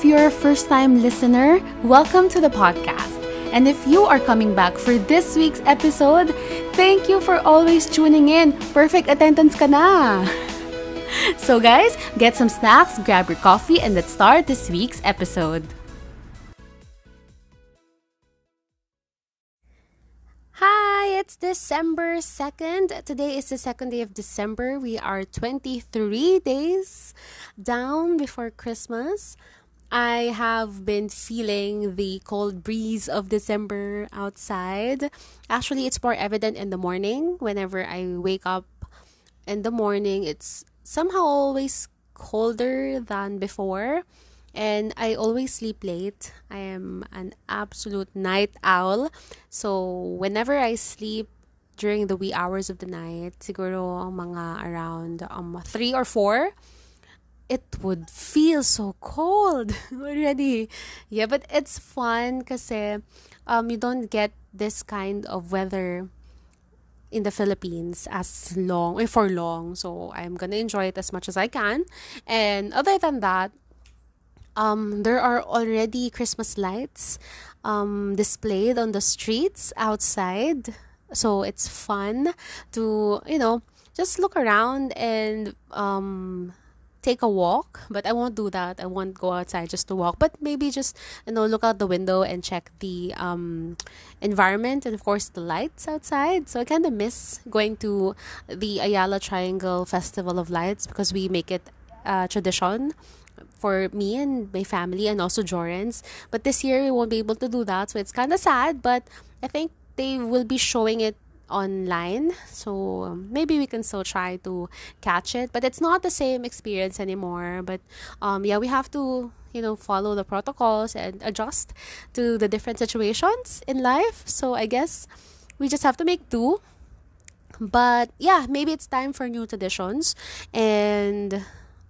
If you're a first time listener, welcome to the podcast. And if you are coming back for this week's episode, thank you for always tuning in. Perfect attendance ka na. So, guys, get some snacks, grab your coffee, and let's start this week's episode. Hi, it's December 2nd. Today is the second day of December. We are 23 days down before Christmas. I have been feeling the cold breeze of December outside. Actually, it's more evident in the morning. Whenever I wake up in the morning, it's somehow always colder than before and I always sleep late. I am an absolute night owl. So whenever I sleep during the wee hours of the night, siguro mga around um 3 or 4, it would feel so cold already. Yeah, but it's fun kasi um you don't get this kind of weather in the Philippines as long or for long. So I'm gonna enjoy it as much as I can. And other than that, um, there are already Christmas lights um, displayed on the streets outside. So it's fun to, you know, just look around and um, take a walk. But I won't do that. I won't go outside just to walk. But maybe just, you know, look out the window and check the um, environment and, of course, the lights outside. So I kind of miss going to the Ayala Triangle Festival of Lights because we make it a tradition for me and my family and also Joran's. But this year we won't be able to do that, so it's kind of sad. But I think they will be showing it online, so maybe we can still try to catch it. But it's not the same experience anymore. But um, yeah, we have to you know follow the protocols and adjust to the different situations in life. So I guess we just have to make do. But yeah, maybe it's time for new traditions and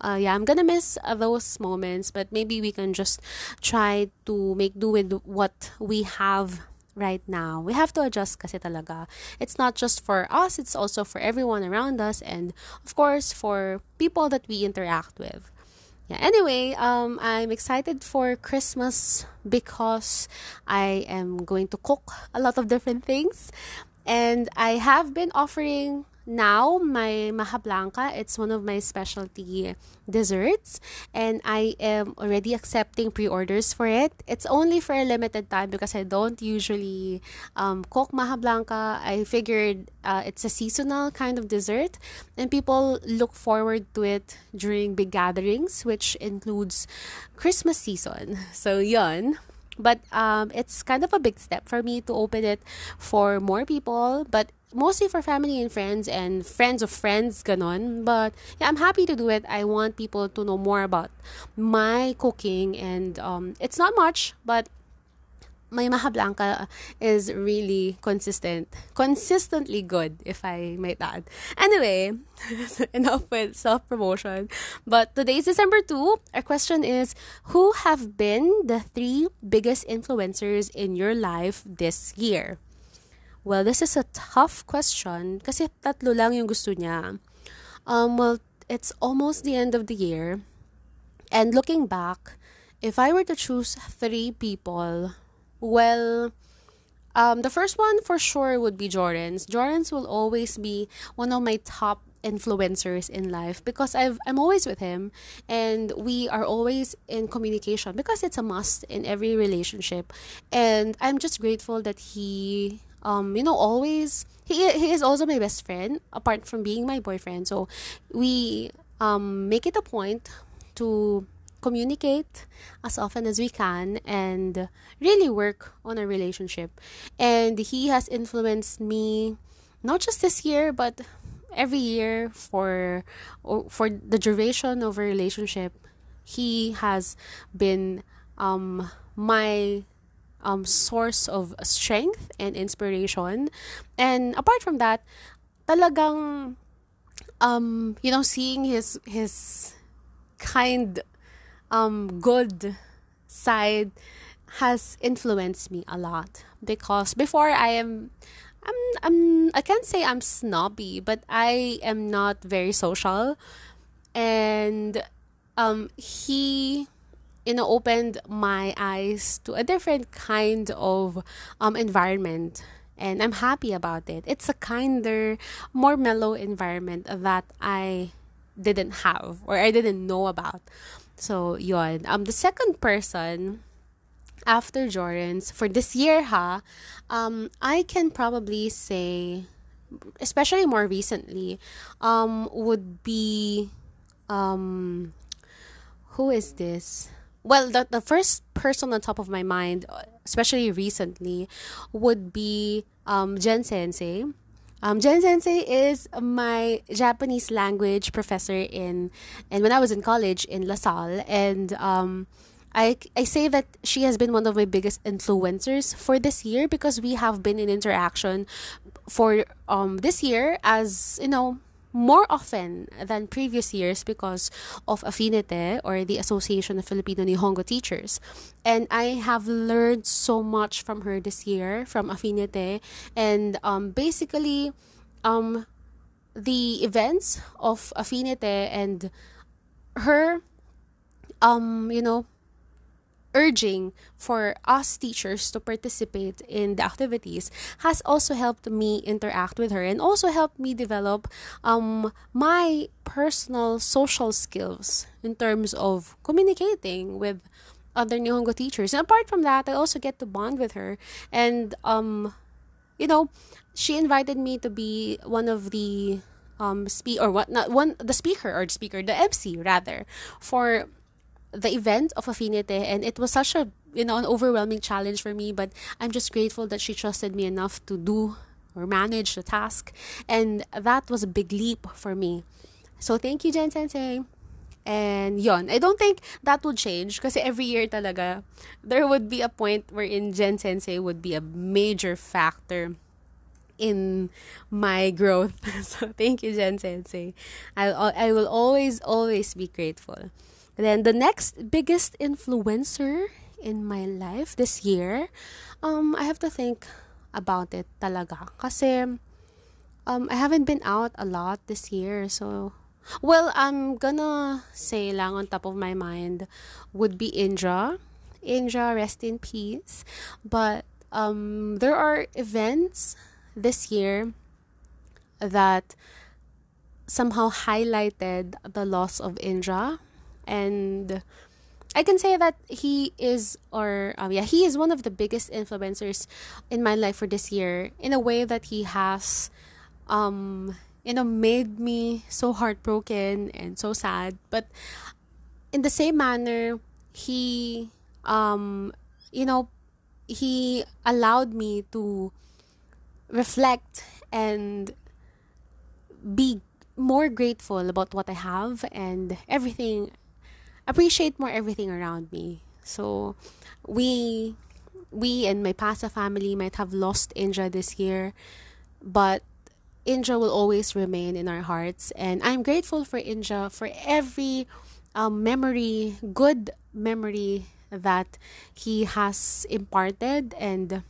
uh, yeah, I'm gonna miss uh, those moments, but maybe we can just try to make do with what we have right now. We have to adjust kasi talaga. It's not just for us, it's also for everyone around us and of course for people that we interact with. Yeah, anyway, um I'm excited for Christmas because I am going to cook a lot of different things and I have been offering now my maja blanca it's one of my specialty desserts and i am already accepting pre-orders for it. It's only for a limited time because i don't usually um, cook maja blanca. I figured uh, it's a seasonal kind of dessert and people look forward to it during big gatherings which includes christmas season. So yon but um, it's kind of a big step for me to open it for more people but mostly for family and friends and friends of friends ganon. But yeah i'm happy to do it. I want people to know more about my cooking and um, it's not much but my maja blanca is really consistent consistently good if i might add. Anyway enough with self-promotion. But today's december 2 our question is who have been the three biggest influencers in your life this year well, this is a tough question kasi tatlo lang yung gusto niya. Um, well, it's almost the end of the year. And looking back, if I were to choose three people, well, um, the first one for sure would be Joran's. Jordan's will always be one of my top influencers in life because I've I'm always with him and we are always in communication because it's a must in every relationship and I'm just grateful that he um, you know, always he he is also my best friend apart from being my boyfriend. So we um, make it a point to communicate as often as we can and really work on a relationship. And he has influenced me not just this year but every year for for the duration of a relationship. He has been um, my um, source of strength and inspiration. And apart from that, talagang um, you know, seeing his his kind um good side has influenced me a lot because before I am I'm I'm I can't say I'm snobby, but I am not very social and um, he you know opened my eyes to a different kind of um, environment and i'm happy about it. It's a kinder more mellow environment that i didn't have or i didn't know about. So yon um the second person after Jordan's for this year ha um I can probably say especially more recently um would be um who is this well the, the first person on top of my mind especially recently would be um jen sensei. Um, Jen Sensei is my Japanese language professor in, and when I was in college in La Salle, and um, I, I say that she has been one of my biggest influencers for this year because we have been in interaction for um this year as you know more often than previous years because of Affinite or the Association of Filipino Nihongo Teachers. And I have learned so much from her this year from Affinite and um, basically um, the events of Affinite and her um, you know urging for us teachers to participate in the activities has also helped me interact with her and also helped me develop um, my personal social skills in terms of communicating with other Nihongo teachers. And apart from that, I also get to bond with her. And, um, you know, she invited me to be one of the um speak or what not one the speaker or the speaker the MC rather for the event of Affinite and it was such a you know an overwhelming challenge for me but I'm just grateful that she trusted me enough to do or manage the task and that was a big leap for me. So thank you Jen Sensei. And yon, I don't think that would change because every year talaga there would be a point wherein Jen Sensei would be a major factor in my growth. so thank you Jen Sensei. I I will always always be grateful. Then the next biggest influencer in my life this year, um, I have to think about it talaga. Kasi, um, I haven't been out a lot this year. So, well, I'm gonna say lang on top of my mind would be Indra. Indra, rest in peace. But, um, there are events this year that somehow highlighted the loss of Indra and I can say that he is, or um, yeah, he is one of the biggest influencers in my life for this year. In a way that he has, um, you know, made me so heartbroken and so sad. But in the same manner, he, um, you know, he allowed me to reflect and be more grateful about what I have and everything appreciate more everything around me. So we we and my Pasa family might have lost Indra this year, but Indra will always remain in our hearts. And I'm grateful for Indra for every um, memory, good memory that he has imparted and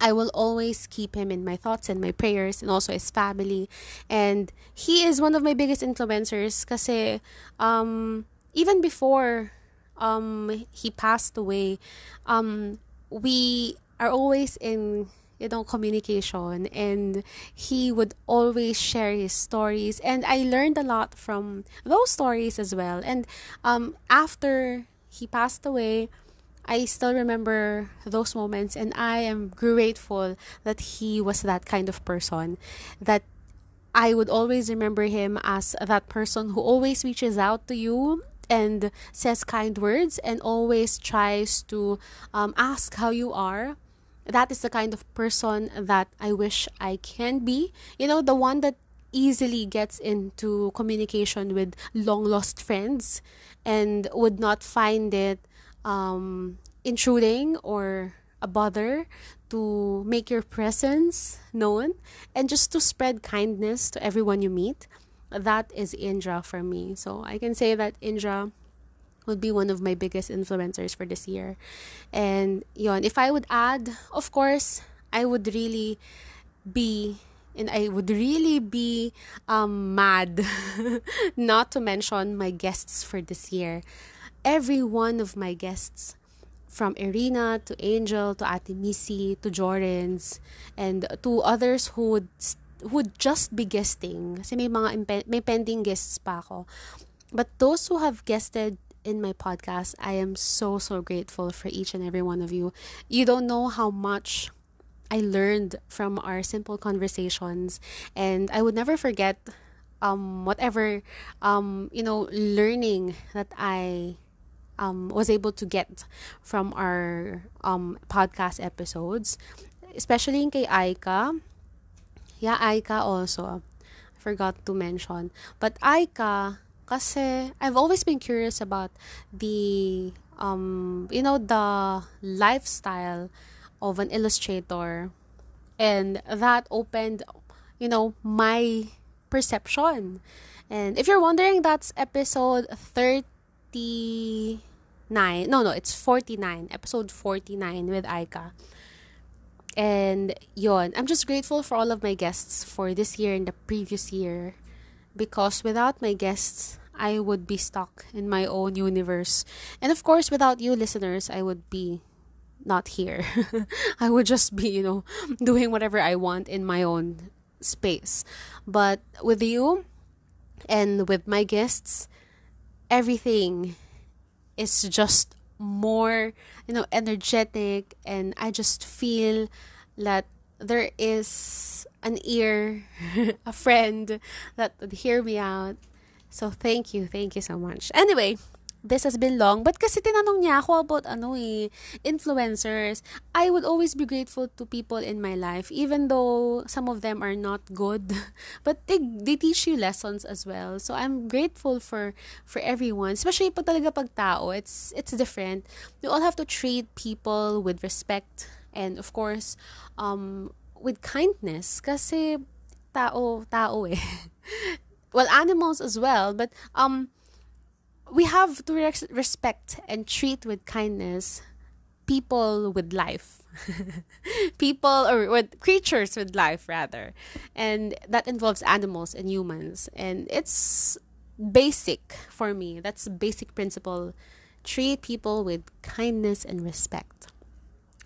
I will always keep him in my thoughts and my prayers and also his family. And he is one of my biggest influencers kasi um, even before um he passed away um we are always in you know communication and he would always share his stories. And i learned a lot from those stories as well. And um after he passed away i still remember those moments and i am grateful that he was that kind of person that I would always remember him as that person who always reaches out to you and says kind words and always tries to um, ask how you are. That is the kind of person that i wish i can be. You know the one that easily gets into communication with long lost friends and would not find it um, intruding or a bother to make your presence known and just to spread kindness to everyone you meet that is Indra for me. So I can say that Indra would be one of my biggest influencers for this year. And yon, if I would add, of course, I would really be and I would really be um, mad not to mention my guests for this year. Every one of my guests, from Irina to Angel to Ate to Jorens and to others who would who would just be guesting kasi may mga impe- may pending guests pa ako. But those who have guested in my podcast, I am so so grateful for each and every one of you. You don't know how much I learned from our simple conversations and I would never forget um whatever um you know learning that I um was able to get from our um podcast episodes especially in kay Aika yeah Aika also. I forgot to mention. But Aika kasi I've always been curious about the um you know the lifestyle of an illustrator. And that opened you know my perception. And if you're wondering that's episode 39 no no it's 49 episode 49 with Aika and yon I'm just grateful for all of my guests for this year and the previous year because without my guests I would be stuck in my own universe and of course without you listeners I would be not here. I would just be, you know, doing whatever I want in my own space. But with you and with my guests, everything is just more, you know, energetic and I just feel that there is an ear, a friend that would hear me out. So thank you, thank you so much. Anyway, this has been long. But kasi tinanong niya ako about ano eh, influencers. I would always be grateful to people in my life, even though some of them are not good. But they, they teach you lessons as well. So I'm grateful for for everyone. Especially po talaga pag tao. It's, it's different. You all have to treat people with respect and of course, um, with kindness. Kasi tao, tao eh. well, animals as well. But um, we have to res- respect and treat with kindness people with life. People or with creatures with life rather. And that involves animals and humans. And it's basic for me. That's basic principle. Treat people with kindness and respect.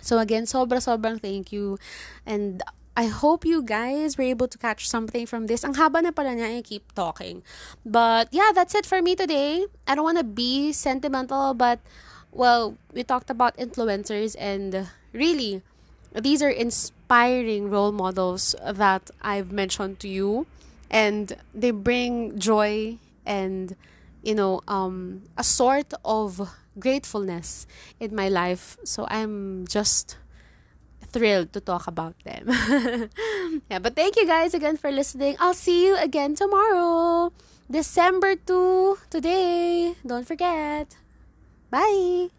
So again sobra sobrang thank you. And I hope you guys were able to catch something from this. Ang haba na pala niya, I keep talking. But yeah, that's it for me today. I don't want to be sentimental, but well, we talked about influencers and really, these are inspiring role models that I've mentioned to you and they bring joy and you know um a sort of gratefulness in my life. So I'm just thrilled to talk about them. yeah, but thank you guys again for listening. I'll see you again tomorrow. December 2 today. Don't forget. Bye.